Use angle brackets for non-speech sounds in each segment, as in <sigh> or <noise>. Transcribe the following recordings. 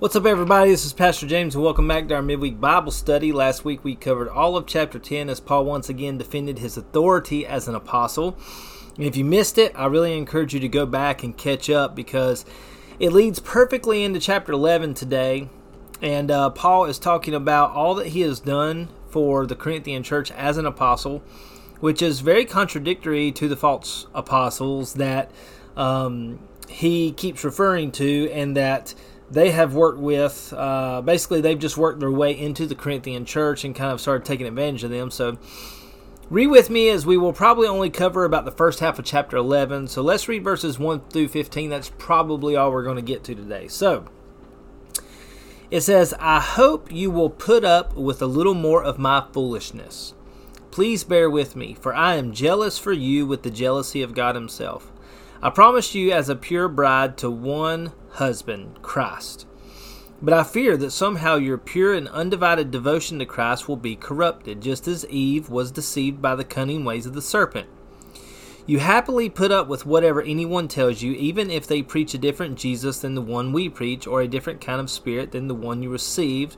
What's up, everybody? This is Pastor James, and welcome back to our midweek Bible study. Last week we covered all of chapter 10 as Paul once again defended his authority as an apostle. And if you missed it, I really encourage you to go back and catch up because it leads perfectly into chapter 11 today. And uh, Paul is talking about all that he has done for the Corinthian church as an apostle, which is very contradictory to the false apostles that um, he keeps referring to, and that they have worked with. Uh, basically, they've just worked their way into the Corinthian church and kind of started taking advantage of them. So, read with me as we will probably only cover about the first half of chapter 11. So, let's read verses 1 through 15. That's probably all we're going to get to today. So, it says, I hope you will put up with a little more of my foolishness. Please bear with me, for I am jealous for you with the jealousy of God Himself. I promised you as a pure bride to one husband, Christ. But I fear that somehow your pure and undivided devotion to Christ will be corrupted, just as Eve was deceived by the cunning ways of the serpent. You happily put up with whatever anyone tells you, even if they preach a different Jesus than the one we preach, or a different kind of spirit than the one you received,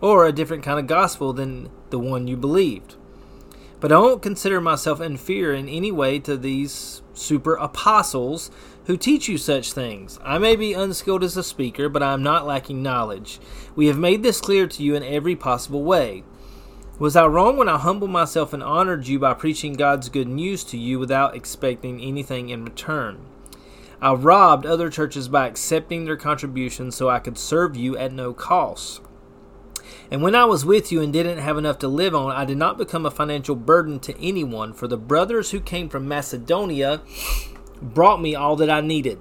or a different kind of gospel than the one you believed. But I don't consider myself inferior in any way to these super apostles who teach you such things. I may be unskilled as a speaker, but I am not lacking knowledge. We have made this clear to you in every possible way. Was I wrong when I humbled myself and honored you by preaching God's good news to you without expecting anything in return? I robbed other churches by accepting their contributions so I could serve you at no cost. And when I was with you and didn't have enough to live on, I did not become a financial burden to anyone, for the brothers who came from Macedonia brought me all that I needed.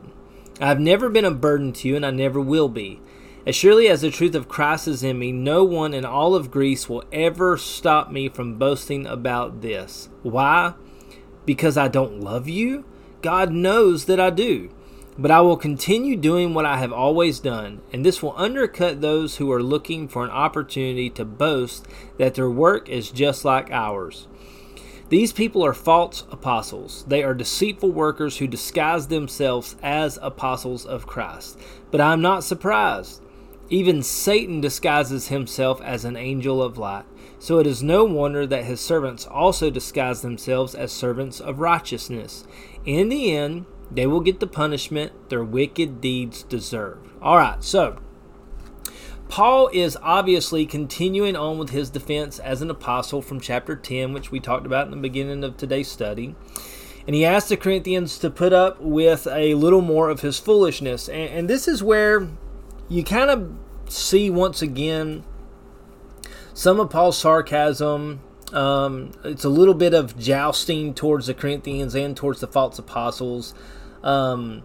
I have never been a burden to you, and I never will be. As surely as the truth of Christ is in me, no one in all of Greece will ever stop me from boasting about this. Why? Because I don't love you? God knows that I do. But I will continue doing what I have always done, and this will undercut those who are looking for an opportunity to boast that their work is just like ours. These people are false apostles. They are deceitful workers who disguise themselves as apostles of Christ. But I am not surprised. Even Satan disguises himself as an angel of light. So it is no wonder that his servants also disguise themselves as servants of righteousness. In the end, they will get the punishment their wicked deeds deserve. All right, so Paul is obviously continuing on with his defense as an apostle from chapter 10, which we talked about in the beginning of today's study. And he asked the Corinthians to put up with a little more of his foolishness. And, and this is where you kind of see once again some of Paul's sarcasm. Um, it's a little bit of jousting towards the Corinthians and towards the false apostles. Um,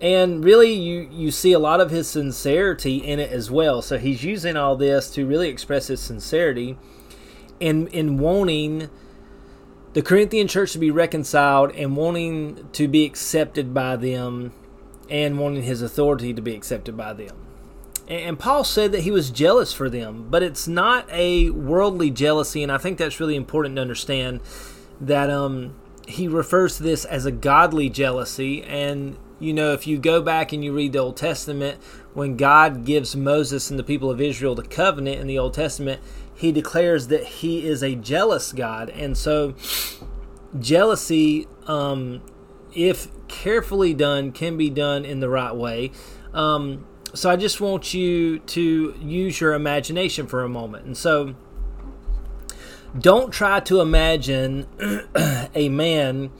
and really you you see a lot of his sincerity in it as well so he's using all this to really express his sincerity in in wanting the Corinthian church to be reconciled and wanting to be accepted by them and wanting his authority to be accepted by them. And Paul said that he was jealous for them, but it's not a worldly jealousy, and I think that's really important to understand that um, he refers to this as a godly jealousy, and you know, if you go back and you read the Old Testament, when God gives Moses and the people of Israel the covenant in the Old Testament, he declares that he is a jealous God. And so, jealousy, um, if carefully done, can be done in the right way. Um, so, I just want you to use your imagination for a moment. And so, don't try to imagine <clears throat> a man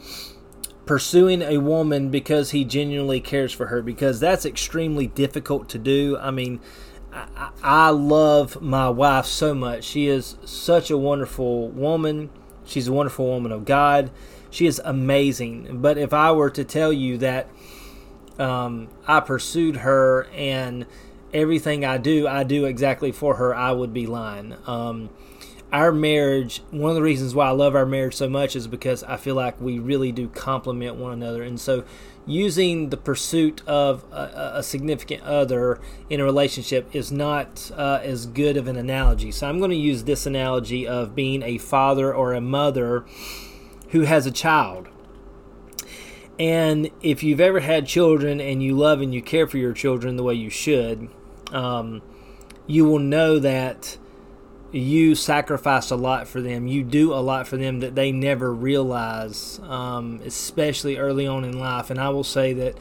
pursuing a woman because he genuinely cares for her because that's extremely difficult to do. I mean, I, I, love my wife so much. She is such a wonderful woman. She's a wonderful woman of God. She is amazing. But if I were to tell you that um, I pursued her and everything I do, I do exactly for her, I would be lying. Um, our marriage, one of the reasons why I love our marriage so much is because I feel like we really do complement one another. And so, using the pursuit of a, a significant other in a relationship is not uh, as good of an analogy. So, I'm going to use this analogy of being a father or a mother who has a child. And if you've ever had children and you love and you care for your children the way you should, um, you will know that you sacrifice a lot for them. You do a lot for them that they never realize, um, especially early on in life. And I will say that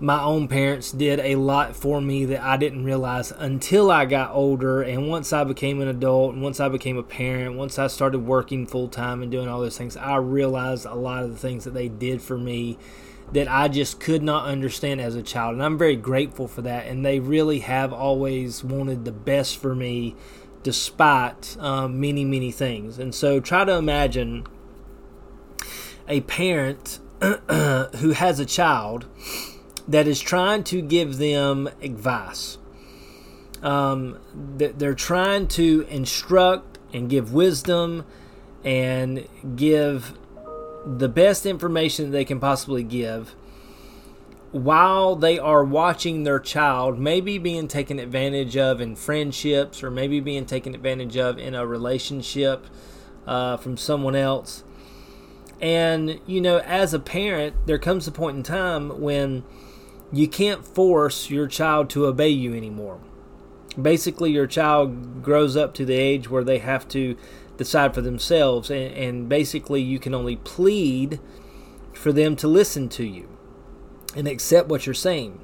my own parents did a lot for me that I didn't realize until I got older. And once I became an adult, and once I became a parent, once I started working full time and doing all those things, I realized a lot of the things that they did for me that I just could not understand as a child. And I'm very grateful for that. And they really have always wanted the best for me despite um, many, many things. And so try to imagine a parent <clears throat> who has a child that is trying to give them advice. Um, they're trying to instruct and give wisdom and give the best information they can possibly give while they are watching their child maybe being taken advantage of in friendships or maybe being taken advantage of in a relationship uh, from someone else. And, you know, as a parent, there comes a point in time when you can't force your child to obey you anymore. Basically, your child grows up to the age where they have to decide for themselves, and, and basically, you can only plead for them to listen to you and accept what you're saying.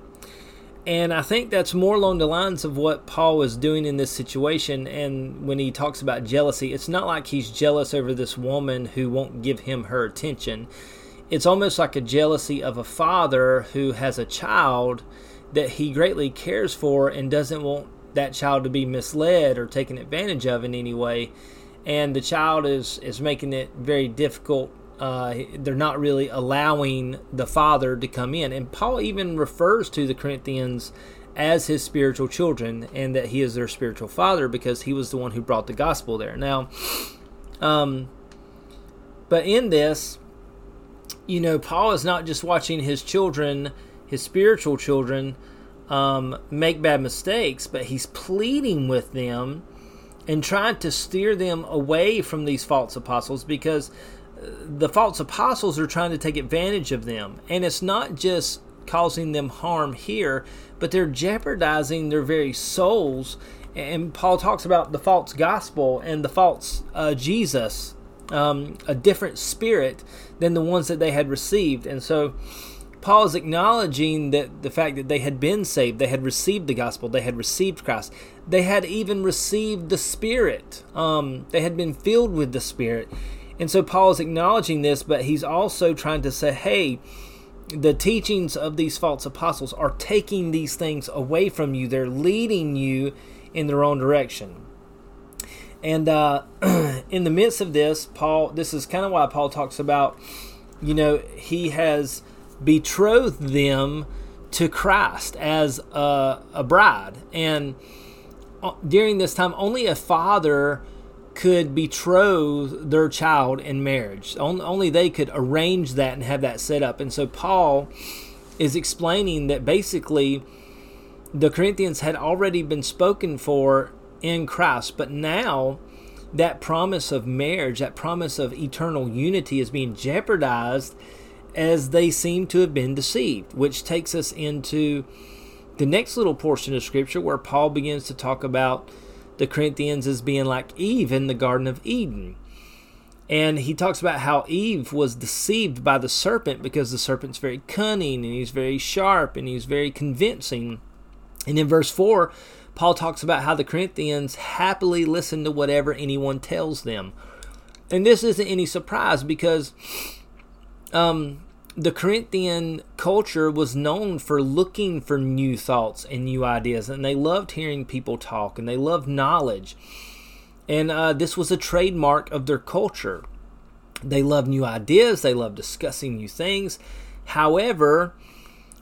And I think that's more along the lines of what Paul is doing in this situation. And when he talks about jealousy, it's not like he's jealous over this woman who won't give him her attention. It's almost like a jealousy of a father who has a child that he greatly cares for and doesn't want that child to be misled or taken advantage of in any way. And the child is, is making it very difficult uh, they're not really allowing the Father to come in. And Paul even refers to the Corinthians as his spiritual children and that he is their spiritual father because he was the one who brought the gospel there. Now, um, but in this, you know, Paul is not just watching his children, his spiritual children, um, make bad mistakes, but he's pleading with them and trying to steer them away from these false apostles because the false apostles are trying to take advantage of them. And it's not just causing them harm here, but they're jeopardizing their very souls. And Paul talks about the false gospel and the false uh, Jesus, um, a different spirit than the ones that they had received. And so Paul is acknowledging that the fact that they had been saved, they had received the gospel, they had received Christ, they had even received the Spirit, um, they had been filled with the Spirit. And so Paul is acknowledging this, but he's also trying to say, hey, the teachings of these false apostles are taking these things away from you. They're leading you in the wrong direction. And uh, <clears throat> in the midst of this, Paul, this is kind of why Paul talks about, you know, he has betrothed them to Christ as a, a bride. And uh, during this time, only a father could betroth their child in marriage. Only they could arrange that and have that set up. And so Paul is explaining that basically the Corinthians had already been spoken for in Christ, but now that promise of marriage, that promise of eternal unity is being jeopardized as they seem to have been deceived, which takes us into the next little portion of scripture where Paul begins to talk about the Corinthians as being like Eve in the Garden of Eden. And he talks about how Eve was deceived by the serpent because the serpent's very cunning and he's very sharp and he's very convincing. And in verse 4, Paul talks about how the Corinthians happily listen to whatever anyone tells them. And this isn't any surprise because um, the Corinthian culture was known for looking for new thoughts and new ideas, and they loved hearing people talk and they loved knowledge. And uh, this was a trademark of their culture. They love new ideas, they love discussing new things. However,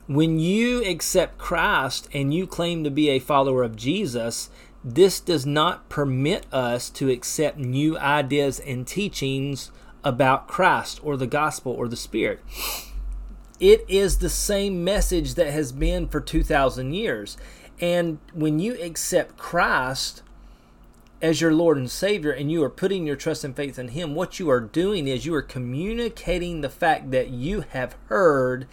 when you accept Christ and you claim to be a follower of Jesus, this does not permit us to accept new ideas and teachings about Christ or the gospel or the Spirit. It is the same message that has been for 2,000 years. And when you accept Christ as your Lord and Savior and you are putting your trust and faith in Him, what you are doing is you are communicating the fact that you have heard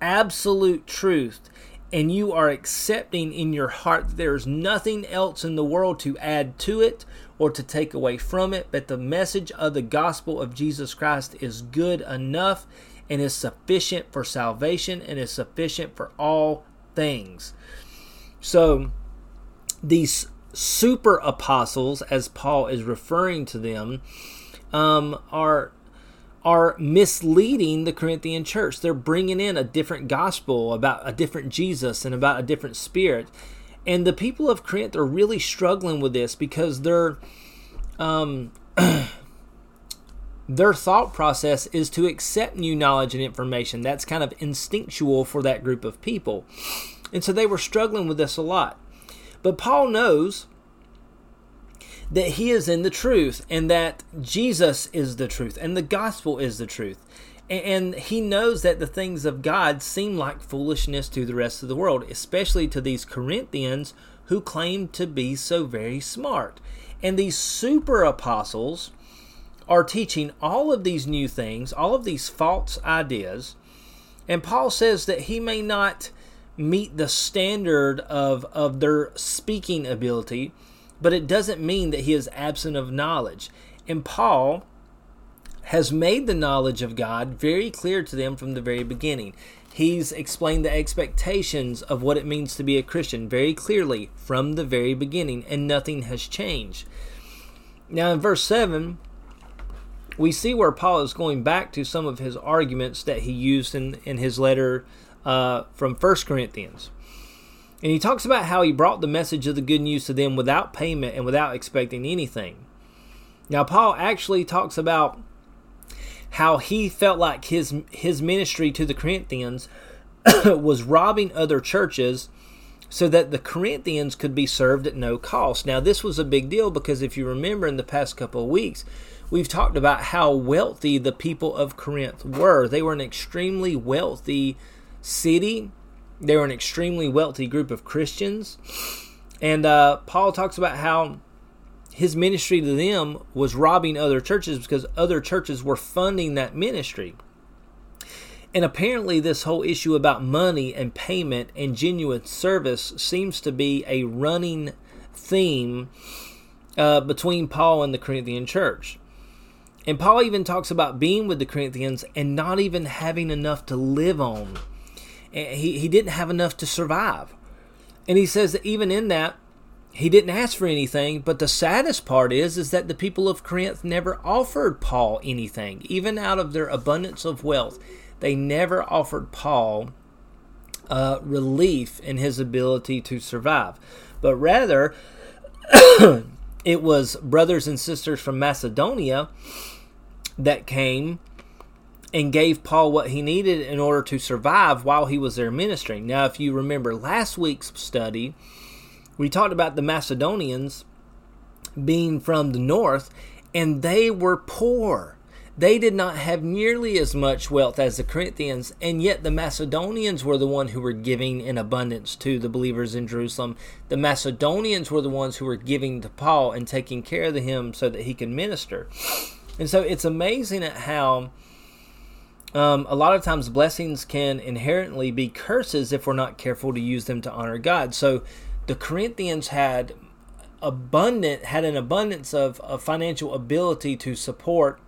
absolute truth and you are accepting in your heart that there's nothing else in the world to add to it or to take away from it, but the message of the gospel of Jesus Christ is good enough and is sufficient for salvation and is sufficient for all things. So, these super apostles, as Paul is referring to them, um, are are misleading the Corinthian church. They're bringing in a different gospel about a different Jesus and about a different spirit. And the people of Corinth are really struggling with this because their um, <clears throat> their thought process is to accept new knowledge and information. That's kind of instinctual for that group of people. And so they were struggling with this a lot. But Paul knows that he is in the truth and that Jesus is the truth and the gospel is the truth. And he knows that the things of God seem like foolishness to the rest of the world, especially to these Corinthians who claim to be so very smart. And these super apostles are teaching all of these new things, all of these false ideas. And Paul says that he may not meet the standard of, of their speaking ability, but it doesn't mean that he is absent of knowledge. And Paul has made the knowledge of God very clear to them from the very beginning. He's explained the expectations of what it means to be a Christian very clearly from the very beginning, and nothing has changed. Now, in verse 7, we see where Paul is going back to some of his arguments that he used in, in his letter uh, from 1 Corinthians. And he talks about how he brought the message of the good news to them without payment and without expecting anything. Now, Paul actually talks about how he felt like his his ministry to the Corinthians <coughs> was robbing other churches so that the Corinthians could be served at no cost. Now, this was a big deal because if you remember in the past couple of weeks, we've talked about how wealthy the people of Corinth were. They were an extremely wealthy city they were an extremely wealthy group of Christians. And uh, Paul talks about how his ministry to them was robbing other churches because other churches were funding that ministry. And apparently, this whole issue about money and payment and genuine service seems to be a running theme uh, between Paul and the Corinthian church. And Paul even talks about being with the Corinthians and not even having enough to live on he, he didn't have enough to survive. And he says that even in that, he didn't ask for anything, but the saddest part is is that the people of Corinth never offered Paul anything, even out of their abundance of wealth. They never offered Paul uh, relief in his ability to survive, but rather <coughs> it was brothers and sisters from Macedonia that came and gave Paul what he needed in order to survive while he was there ministering. Now, if you remember last week's study, we talked about the Macedonians being from the north, and they were poor. They did not have nearly as much wealth as the Corinthians, and yet the Macedonians were the one who were giving in abundance to the believers in Jerusalem. The Macedonians were the ones who were giving to Paul and taking care of him so that he could minister. And so it's amazing at how um, a lot of times blessings can inherently be curses if we're not careful to use them to honor God. So the Corinthians had abundant had an abundance of, of financial ability to support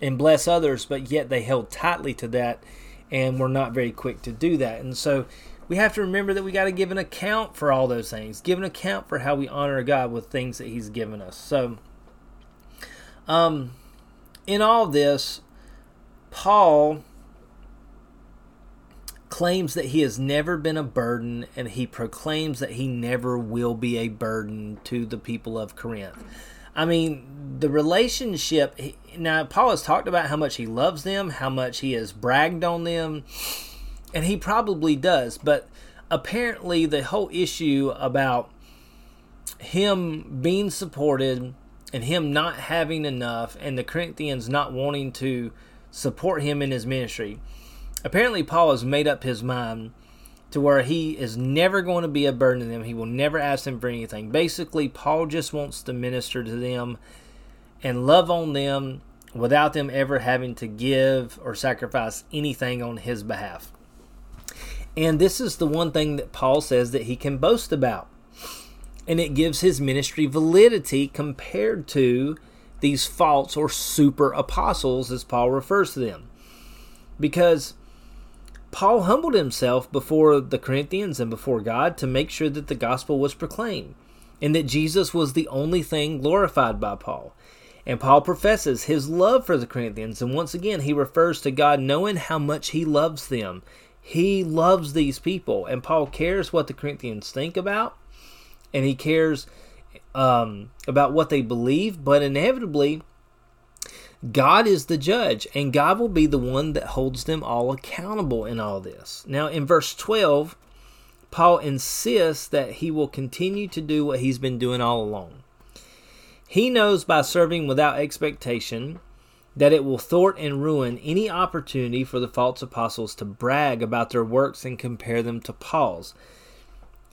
and bless others, but yet they held tightly to that and were not very quick to do that. And so we have to remember that we got to give an account for all those things, give an account for how we honor God with things that He's given us. So, um, in all this, Paul claims that he has never been a burden and he proclaims that he never will be a burden to the people of Corinth. I mean, the relationship. Now, Paul has talked about how much he loves them, how much he has bragged on them, and he probably does. But apparently, the whole issue about him being supported and him not having enough, and the Corinthians not wanting to support him in his ministry. Apparently, Paul has made up his mind to where he is never going to be a burden to them. He will never ask them for anything. Basically, Paul just wants to minister to them and love on them without them ever having to give or sacrifice anything on his behalf. And this is the one thing that Paul says that he can boast about. And it gives his ministry validity compared to these false or super apostles, as Paul refers to them. Because Paul humbled himself before the Corinthians and before God to make sure that the gospel was proclaimed and that Jesus was the only thing glorified by Paul. And Paul professes his love for the Corinthians, and once again, he refers to God knowing how much he loves them. He loves these people, and Paul cares what the Corinthians think about, and he cares um, about what they believe, but inevitably, God is the judge, and God will be the one that holds them all accountable in all this. Now, in verse 12, Paul insists that he will continue to do what he's been doing all along. He knows by serving without expectation that it will thwart and ruin any opportunity for the false apostles to brag about their works and compare them to Paul's.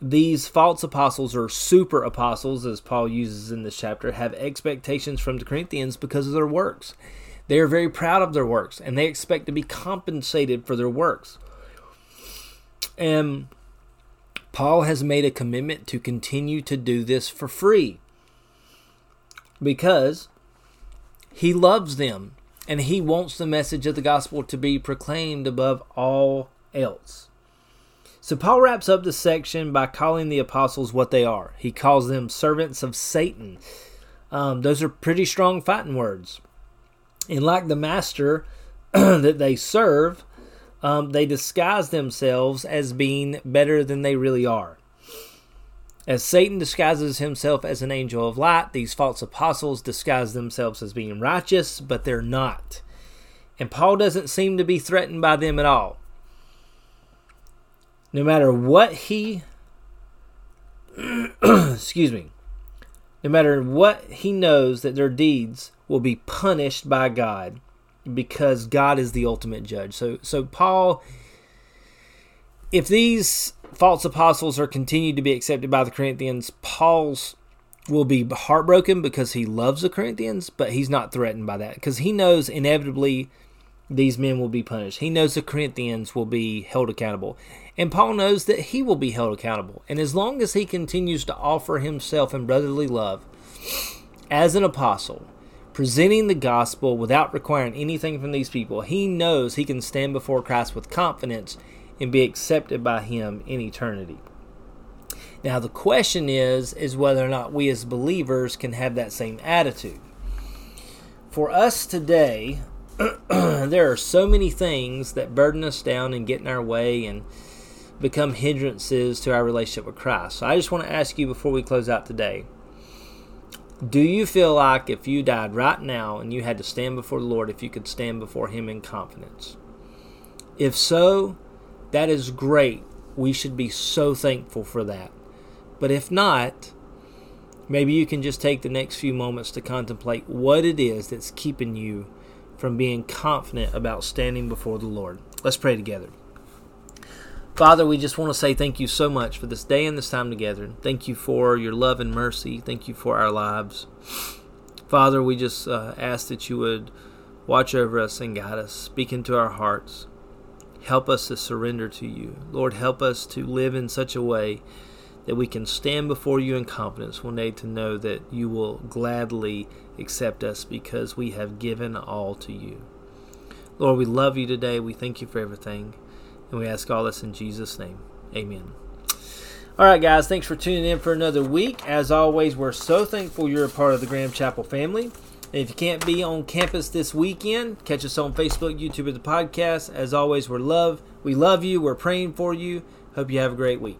These false apostles, or super apostles, as Paul uses in this chapter, have expectations from the Corinthians because of their works. They are very proud of their works and they expect to be compensated for their works. And Paul has made a commitment to continue to do this for free because he loves them and he wants the message of the gospel to be proclaimed above all else. So Paul wraps up the section by calling the apostles what they are. He calls them servants of Satan. Um, those are pretty strong fighting words. And like the master <clears throat> that they serve, um, they disguise themselves as being better than they really are. As Satan disguises himself as an angel of light, these false apostles disguise themselves as being righteous, but they're not. And Paul doesn't seem to be threatened by them at all. No matter what he <clears throat> excuse me. No matter what he knows that their deeds will be punished by God because God is the ultimate judge. So so Paul if these false apostles are continued to be accepted by the Corinthians, Paul's will be heartbroken because he loves the Corinthians, but he's not threatened by that because he knows inevitably these men will be punished. He knows the Corinthians will be held accountable. And Paul knows that he will be held accountable. And as long as he continues to offer himself in brotherly love as an apostle, presenting the gospel without requiring anything from these people, he knows he can stand before Christ with confidence and be accepted by him in eternity. Now the question is is whether or not we as believers can have that same attitude. For us today, <clears throat> there are so many things that burden us down and get in our way and become hindrances to our relationship with Christ. So I just want to ask you before we close out today do you feel like if you died right now and you had to stand before the Lord, if you could stand before Him in confidence? If so, that is great. We should be so thankful for that. But if not, maybe you can just take the next few moments to contemplate what it is that's keeping you from being confident about standing before the Lord. Let's pray together. Father, we just want to say thank you so much for this day and this time together. Thank you for your love and mercy. Thank you for our lives. Father, we just uh, ask that you would watch over us and guide us, speak into our hearts. Help us to surrender to you. Lord, help us to live in such a way that we can stand before you in confidence one day to know that you will gladly accept us because we have given all to you. Lord, we love you today. We thank you for everything. And we ask all this in Jesus' name. Amen. All right, guys, thanks for tuning in for another week. As always, we're so thankful you're a part of the Graham Chapel family. And if you can't be on campus this weekend, catch us on Facebook, YouTube, or the podcast. As always, we're love. We love you. We're praying for you. Hope you have a great week.